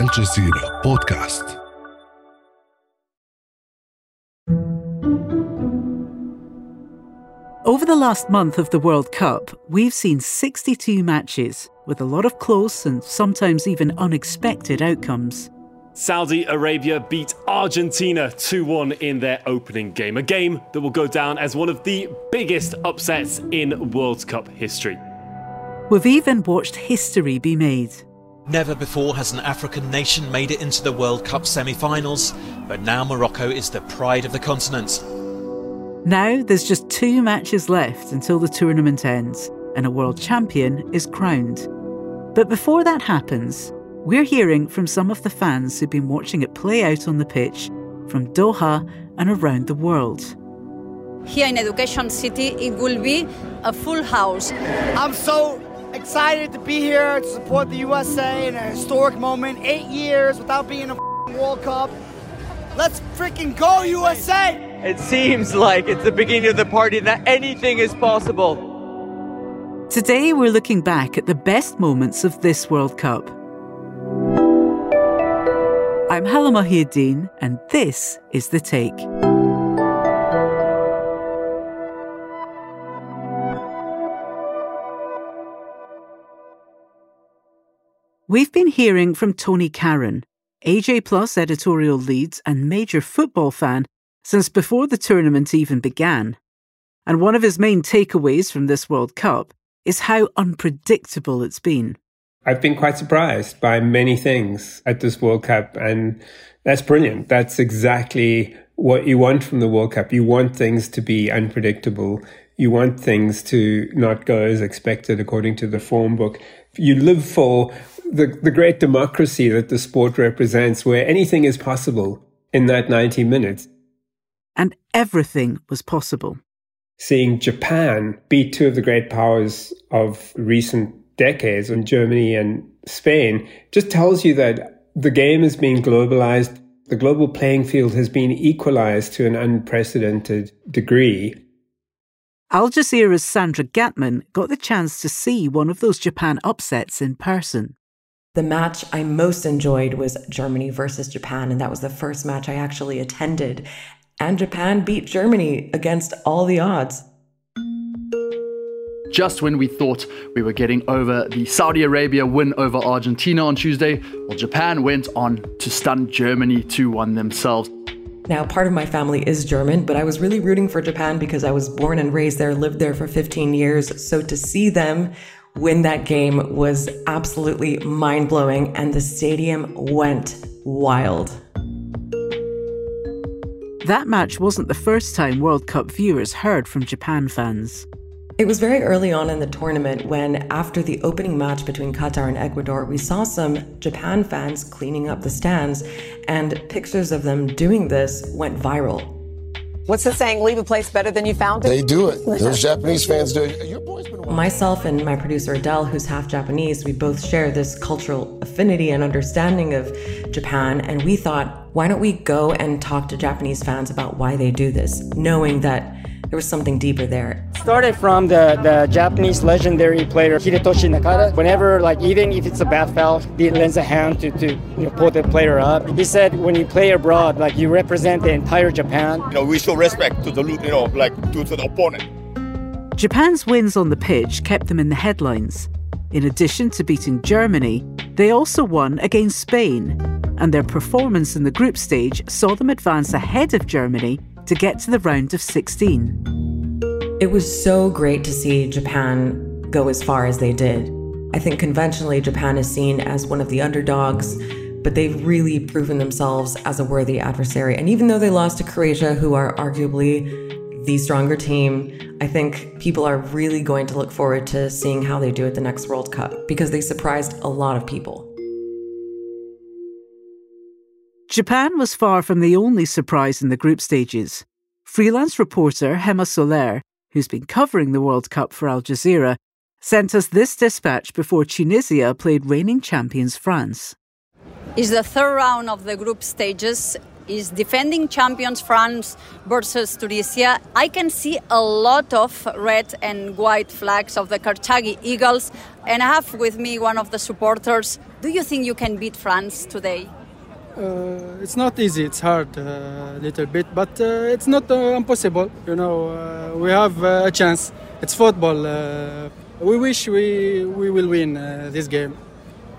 الجزيرة بودكاست Over the last month of the World Cup, we've seen 62 matches with a lot of close and sometimes even unexpected outcomes. Saudi Arabia beat Argentina 2 1 in their opening game, a game that will go down as one of the biggest upsets in World Cup history. We've even watched history be made. Never before has an African nation made it into the World Cup semi finals, but now Morocco is the pride of the continent. Now there's just two matches left until the tournament ends and a world champion is crowned. But before that happens, we're hearing from some of the fans who've been watching it play out on the pitch from Doha and around the world. Here in Education City, it will be a full house. I'm so excited to be here to support the USA in a historic moment. Eight years without being a World Cup. Let's freaking go, USA! It seems like it's the beginning of the party that anything is possible. Today, we're looking back at the best moments of this World Cup. I'm Halla Mohieddeen, and this is The Take. We've been hearing from Tony Karon, AJ Plus editorial lead and major football fan since before the tournament even began. And one of his main takeaways from this World Cup is how unpredictable it's been. I've been quite surprised by many things at this World Cup, and that's brilliant. That's exactly what you want from the World Cup. You want things to be unpredictable. You want things to not go as expected according to the form book. You live for the, the great democracy that the sport represents, where anything is possible in that 90 minutes. And everything was possible. Seeing Japan beat two of the great powers of recent decades, in Germany and Spain, just tells you that the game is being globalized. The global playing field has been equalized to an unprecedented degree. Al Jazeera's Sandra Gathmann got the chance to see one of those Japan upsets in person. The match I most enjoyed was Germany versus Japan, and that was the first match I actually attended. And Japan beat Germany against all the odds. Just when we thought we were getting over the Saudi Arabia win over Argentina on Tuesday, well, Japan went on to stun Germany 2 1 themselves. Now, part of my family is German, but I was really rooting for Japan because I was born and raised there, lived there for 15 years. So to see them win that game was absolutely mind blowing, and the stadium went wild. That match wasn't the first time World Cup viewers heard from Japan fans. It was very early on in the tournament when, after the opening match between Qatar and Ecuador, we saw some Japan fans cleaning up the stands, and pictures of them doing this went viral. What's the saying? Leave a place better than you found it? They do it. Those Japanese fans do it. Your boy's been Myself and my producer Adele, who's half Japanese, we both share this cultural affinity and understanding of Japan. And we thought, why don't we go and talk to Japanese fans about why they do this, knowing that there was something deeper there. Started from the, the Japanese legendary player Hidetoshi Nakata. Whenever, like, even if it's a bad foul, he lends a hand to, to you know, pull the player up. He said when you play abroad, like, you represent the entire Japan. You know, we show respect to the, you know, like, to, to the opponent. Japan's wins on the pitch kept them in the headlines. In addition to beating Germany, they also won against Spain, and their performance in the group stage saw them advance ahead of Germany to get to the round of 16. It was so great to see Japan go as far as they did. I think conventionally Japan is seen as one of the underdogs, but they've really proven themselves as a worthy adversary. And even though they lost to Croatia, who are arguably the stronger team, I think people are really going to look forward to seeing how they do at the next World Cup because they surprised a lot of people. Japan was far from the only surprise in the group stages. Freelance reporter Gemma Soler, who's been covering the World Cup for Al Jazeera, sent us this dispatch before Tunisia played reigning champions France. It's the third round of the group stages. is defending champions France versus Tunisia. I can see a lot of red and white flags of the Carthage Eagles, and I have with me one of the supporters. Do you think you can beat France today? Uh, it's not easy. It's hard a uh, little bit, but uh, it's not uh, impossible. You know, uh, we have uh, a chance. It's football. we wish we we will win this game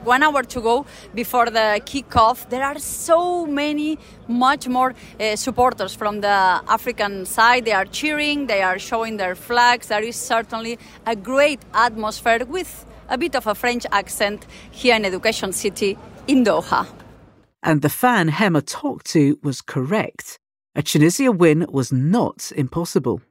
one hour to go before the kickoff. There are so many, much more uh, supporters from the African side. They are cheering, they are showing their flags. There is certainly a great atmosphere with a bit of a French accent here in Education City in Doha. And the fan Gemma talked to was correct. A Tunisia win was not impossible.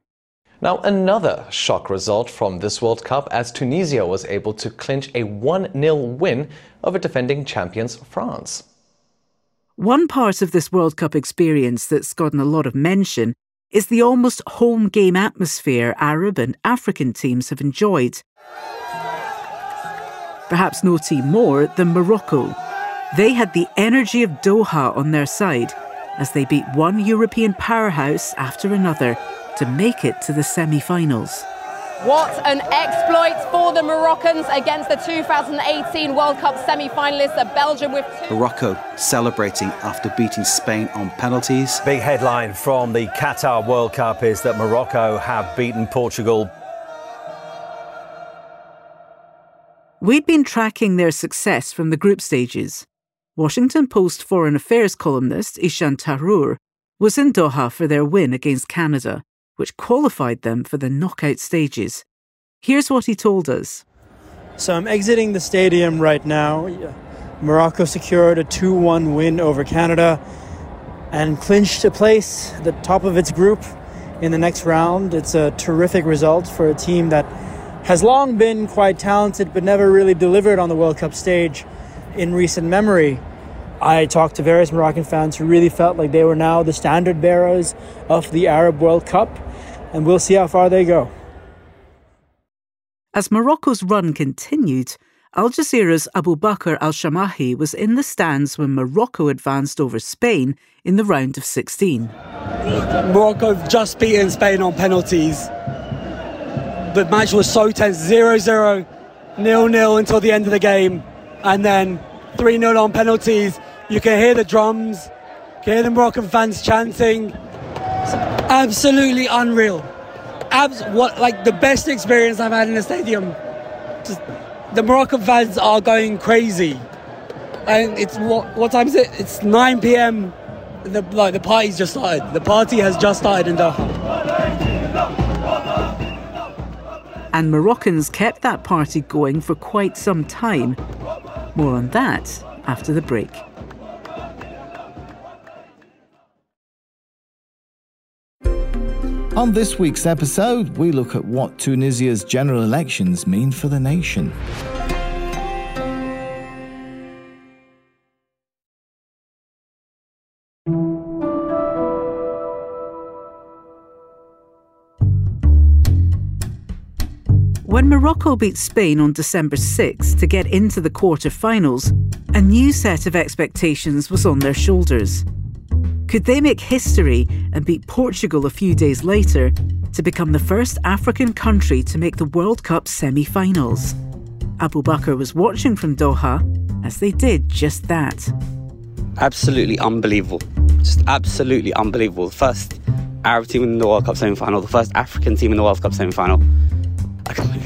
Now, another shock result from this World Cup as Tunisia was able to clinch a 1 0 win over defending champions France. One part of this World Cup experience that's gotten a lot of mention is the almost home game atmosphere Arab and African teams have enjoyed. Perhaps no team more than Morocco. They had the energy of Doha on their side as they beat one European powerhouse after another to make it to the semi finals. What an exploit for the Moroccans against the 2018 World Cup semi finalists, of Belgium with two. Morocco celebrating after beating Spain on penalties. Big headline from the Qatar World Cup is that Morocco have beaten Portugal. We'd been tracking their success from the group stages. Washington Post foreign affairs columnist Ishaan Tharoor was in Doha for their win against Canada which qualified them for the knockout stages. Here's what he told us. So I'm exiting the stadium right now. Morocco secured a 2 1 win over Canada and clinched a place at the top of its group in the next round. It's a terrific result for a team that has long been quite talented but never really delivered on the World Cup stage in recent memory. I talked to various Moroccan fans who really felt like they were now the standard bearers of the Arab World Cup and we'll see how far they go. As Morocco's run continued, Al Jazeera's Abubakr Al-Shamahi was in the stands when Morocco advanced over Spain in the round of 16. Morocco just beaten Spain on penalties. The match was so tense 0 0, 0 0 until the end of the game, and then 3 0 on penalties. You can hear the drums, you can hear the Moroccan fans chanting absolutely unreal. Abs- what like the best experience I've had in a stadium. Just, the Moroccan fans are going crazy, and it's what what time is it? It's 9 p.m. The like the party's just started. The party has just started in Doha. And Moroccans kept that party going for quite some time. More on that after the break. On this week's episode, we look at what Tunisia's general elections mean for the nation. When Morocco beat Spain on December 6 to get into the quarter-finals, a new set of expectations was on their shoulders. Could they make history and beat Portugal a few days later to become the first African country to make the World Cup semi finals? Abubakr was watching from Doha as they did just that. Absolutely unbelievable. Just absolutely unbelievable. The first Arab team in the World Cup semi final, the first African team in the World Cup semi final.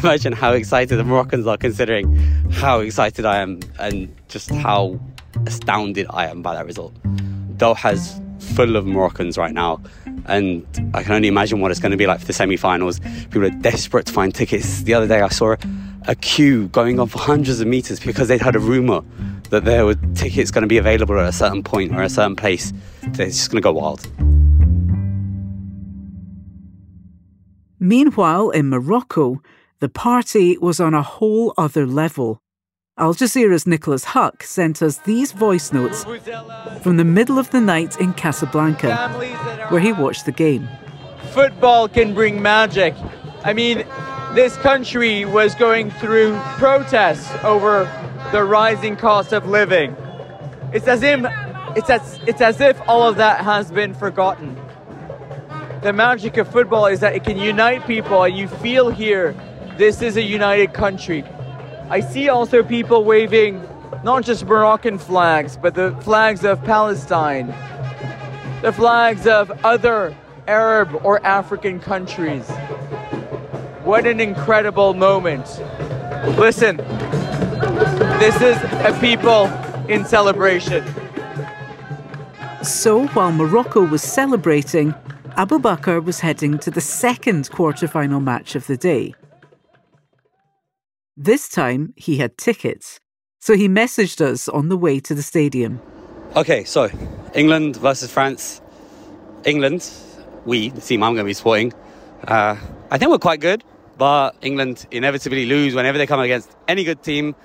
Imagine how excited the Moroccans are considering how excited I am and just how astounded I am by that result. Doha's full of Moroccans right now. And I can only imagine what it's going to be like for the semi finals. People are desperate to find tickets. The other day I saw a queue going on for hundreds of meters because they'd had a rumor that there were tickets going to be available at a certain point or a certain place. They're just going to go wild. Meanwhile, in Morocco, the party was on a whole other level. Al Jazeera's Nicolas Haque sent us these voice notes from the middle of the night in Casablanca, where he watched the game. Football can bring magic. I mean, this country was going through protests over the rising cost of living. It's as if it's as, it's as if all of that has been forgotten. The magic of football is that it can unite people, and you feel here this is a united country. I see also people waving not just Moroccan flags, but the flags of Palestine, the flags of other Arab or African countries. What an incredible moment. Listen, this is a people in celebration. So while Morocco was celebrating, Abubakr was heading to the second quarter-final match of the day. This time he had tickets, so he messaged us on the way to the stadium. Okay, so England versus France. England, we, the team I'm going to be supporting, uh, I think we're quite good, but England inevitably lose whenever they come against any good team.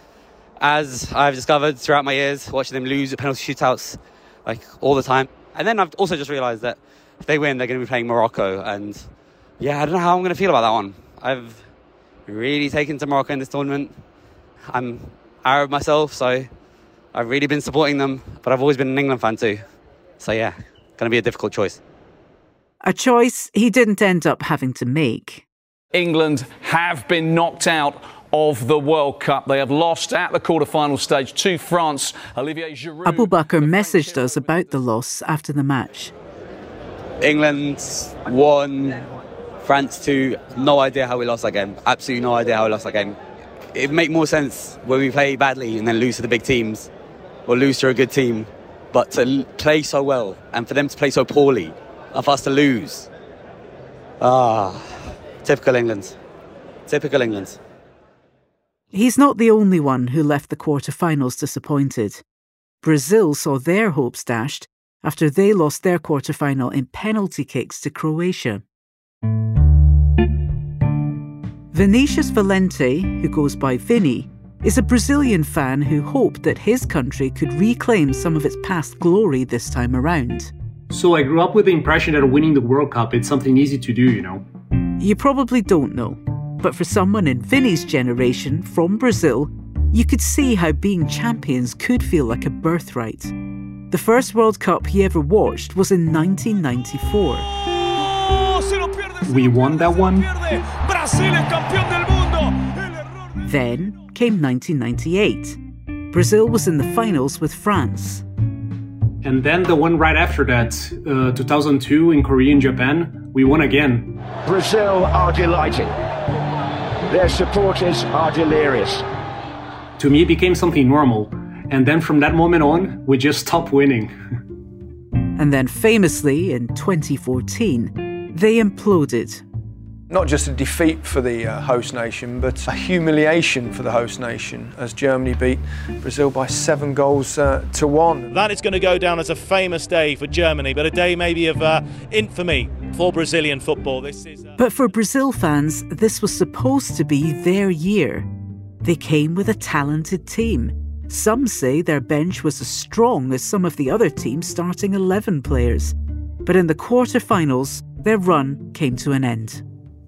As I've discovered throughout my years, watching them lose at penalty shootouts like all the time. And then I've also just realised that if they win, they're going to be playing Morocco. And yeah, I don't know how I'm going to feel about that one. I've really taken to Morocco in this tournament. I'm Arab myself, so I've really been supporting them, but I've always been an England fan too. So yeah, going to be a difficult choice. A choice he didn't end up having to make. England have been knocked out of the World Cup. They have lost at the quarter-final stage to France. Olivier Giroud. Abubakr messaged us about the loss after the match. England won, France two. No idea how we lost that game. Absolutely no idea how we lost that game. It make more sense when we play badly and then lose to the big teams, or lose to a good team. But to play so well and for them to play so poorly, and for us to lose. Ah, typical England. Typical England. He's not the only one who left the quarter-finals disappointed. Brazil saw their hopes dashed after they lost their quarter-final in penalty kicks to Croatia. Vinicius Valente, who goes by Vinny, is a Brazilian fan who hoped that his country could reclaim some of its past glory this time around. So I grew up with the impression that winning the World Cup is something easy to do, you know. You probably don't know, but for someone in Vinny's generation from Brazil, you could see how being champions could feel like a birthright. The first World Cup he ever watched was in 1994. We won that one. Then came 1998. Brazil was in the finals with France. And then the one right after that, uh, 2002 in Korea and Japan, we won again. Brazil are delighted. Their supporters are delirious. To me, it became something normal. And then from that moment on, we just stopped winning. and then famously, in 2014, they imploded. Not just a defeat for the uh, host nation, but a humiliation for the host nation as Germany beat Brazil by seven goals uh, to one. That is going to go down as a famous day for Germany, but a day maybe of uh, infamy for Brazilian football. This is. But for Brazil fans, this was supposed to be their year. They came with a talented team. Some say their bench was as strong as some of the other teams' starting 11 players. But in the quarter-finals, their run came to an end.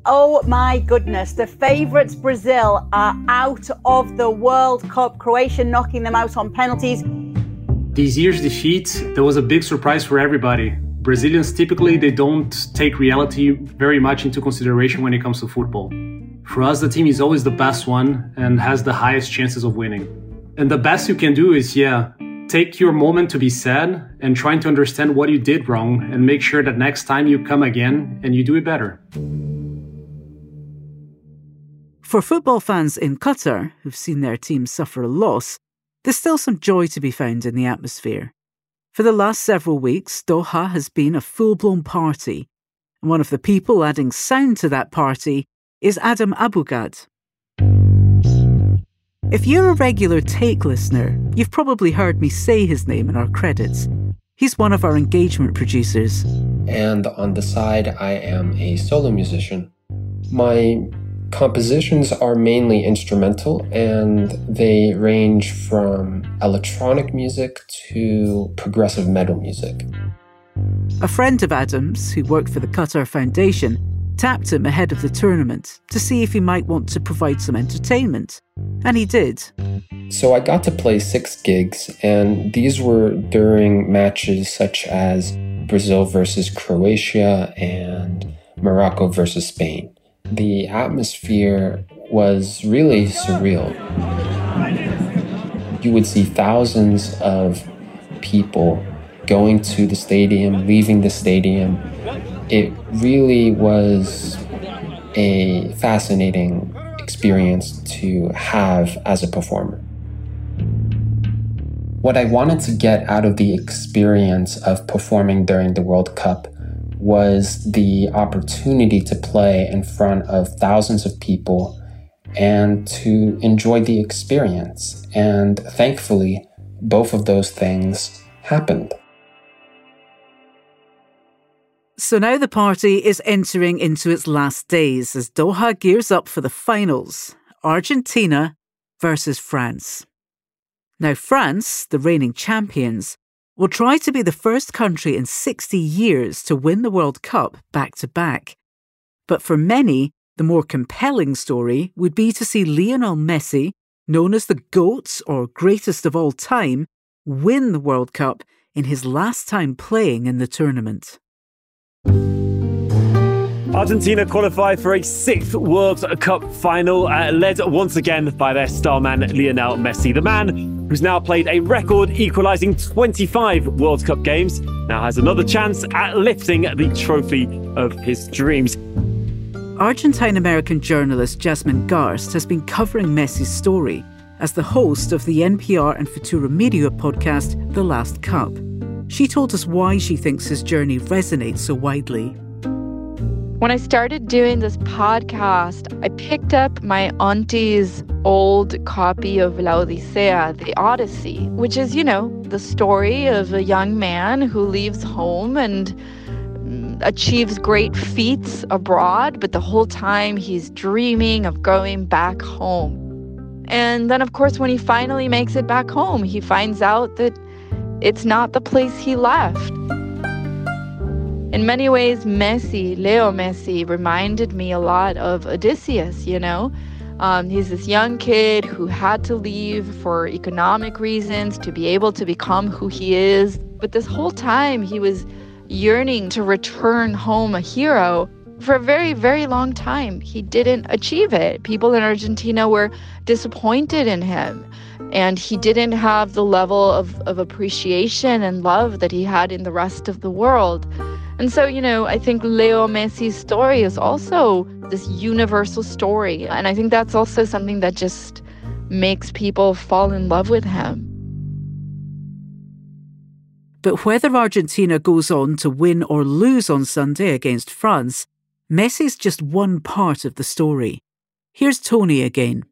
Oh my goodness, the favourites Brazil are out of the World Cup. Croatia knocking them out on penalties. This year's defeat, that was a big surprise for everybody. Brazilians typically they don't take reality very much into consideration when it comes to football. For us the team is always the best one and has the highest chances of winning. And the best you can do is yeah, take your moment to be sad and trying to understand what you did wrong and make sure that next time you come again and you do it better. For football fans in Qatar who've seen their team suffer a loss, there's still some joy to be found in the atmosphere. For the last several weeks, Doha has been a full blown party. And one of the people adding sound to that party is Adam Abou-Gad. If you're a regular Take listener, you've probably heard me say his name in our credits. He's one of our engagement producers. And on the side, I am a solo musician. My compositions are mainly instrumental and they range from electronic music to progressive metal music. A friend of Adam's, who worked for the Qatar Foundation, tapped him ahead of the tournament to see if he might want to provide some entertainment. And he did. So I got to play six gigs, and these were during matches such as Brazil versus Croatia and Morocco versus Spain. The atmosphere was really surreal. You would see thousands of people going to the stadium, leaving the stadium. It really was a fascinating experience to have as a performer. What I wanted to get out of the experience of performing during the World Cup was the opportunity to play in front of thousands of people and to enjoy the experience. And thankfully, both of those things happened. So now the party is entering into its last days as Doha gears up for the finals Argentina versus France. Now, France, the reigning champions, will try to be the first country in 60 years to win the World Cup back to back. But for many, the more compelling story would be to see Lionel Messi, known as the GOAT or greatest of all time, win the World Cup in his last time playing in the tournament. Argentina qualified for a sixth World Cup final, uh, led once again by their star man Lionel Messi. The man who's now played a record equalising 25 World Cup games, now has another chance at lifting the trophy of his dreams. Argentine American journalist Jasmine Garsd has been covering Messi's story as the host of the NPR and Futuro Media podcast, The Last Cup. She told us why she thinks his journey resonates so widely. When I started doing this podcast, I picked up my auntie's old copy of La Odisea, the Odyssey, which is, you know, the story of a young man who leaves home and mm, achieves great feats abroad, but the whole time he's dreaming of going back home. And then, of course, when he finally makes it back home, he finds out that it's not the place he left. In many ways, Messi, Leo Messi, reminded me a lot of Odysseus, you know? Um, he's this young kid who had to leave for economic reasons to be able to become who he is. But this whole time, he was yearning to return home a hero. For a very, very long time, he didn't achieve it. People in Argentina were disappointed in him. And he didn't have the level of, of appreciation and love that he had in the rest of the world. And so, you know, I think Leo Messi's story is also this universal story. And I think that's also something that just makes people fall in love with him. But whether Argentina goes on to win or lose on Sunday against France, Messi's just one part of the story. Here's Tony again.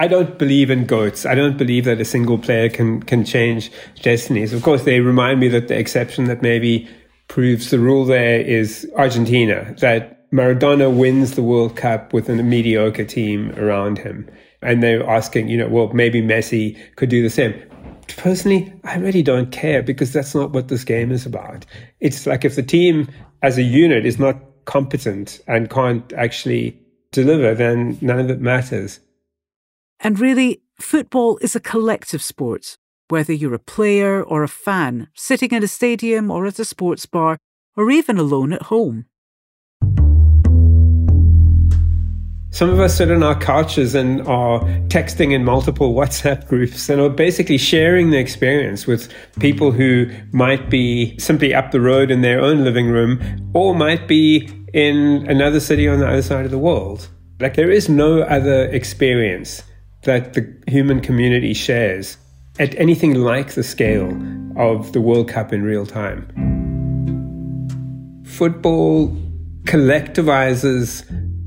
I don't believe in goats. I don't believe that a single player can can change destinies. Of course, they remind me that the exception that maybe proves the rule there is Argentina, that Maradona wins the World Cup with a mediocre team around him. And they're asking, you know, well, maybe Messi could do the same. Personally, I really don't care because that's not what this game is about. It's like if the team as a unit is not competent and can't actually deliver, then none of it matters. And really, football is a collective sport whether you're a player or a fan, sitting in a stadium or at a sports bar, or even alone at home. Some of us sit on our couches and are texting in multiple WhatsApp groups and are basically sharing the experience with people who might be simply up the road in their own living room or might be in another city on the other side of the world. Like, there is no other experience that the human community shares at anything like the scale of the World Cup in real time. Football collectivizes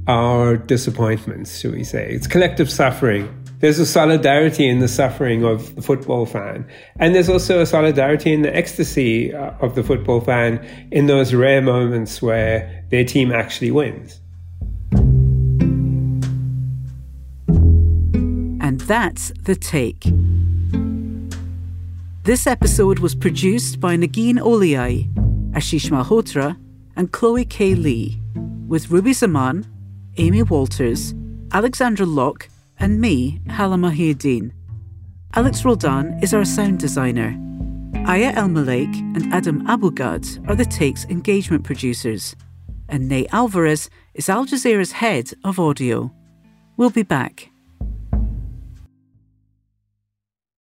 our disappointments, shall we say. It's collective suffering. There's a solidarity in the suffering of the football fan. And there's also a solidarity in the ecstasy uh, of the football fan in those rare moments where their team actually wins. And that's the take. This episode was produced by Negin Owliaei, Ashish Malhotra, and Chloe K. Li, with Ruby Zaman, Amy Walters, Alexandra Locke, and me, Halla Mohieddeen. Alex Roldan is our sound designer. Aya Elmileik and Adam Abou-Gad are the Takes engagement producers. And Ney Alvarez is Al Jazeera's head of audio. We'll be back.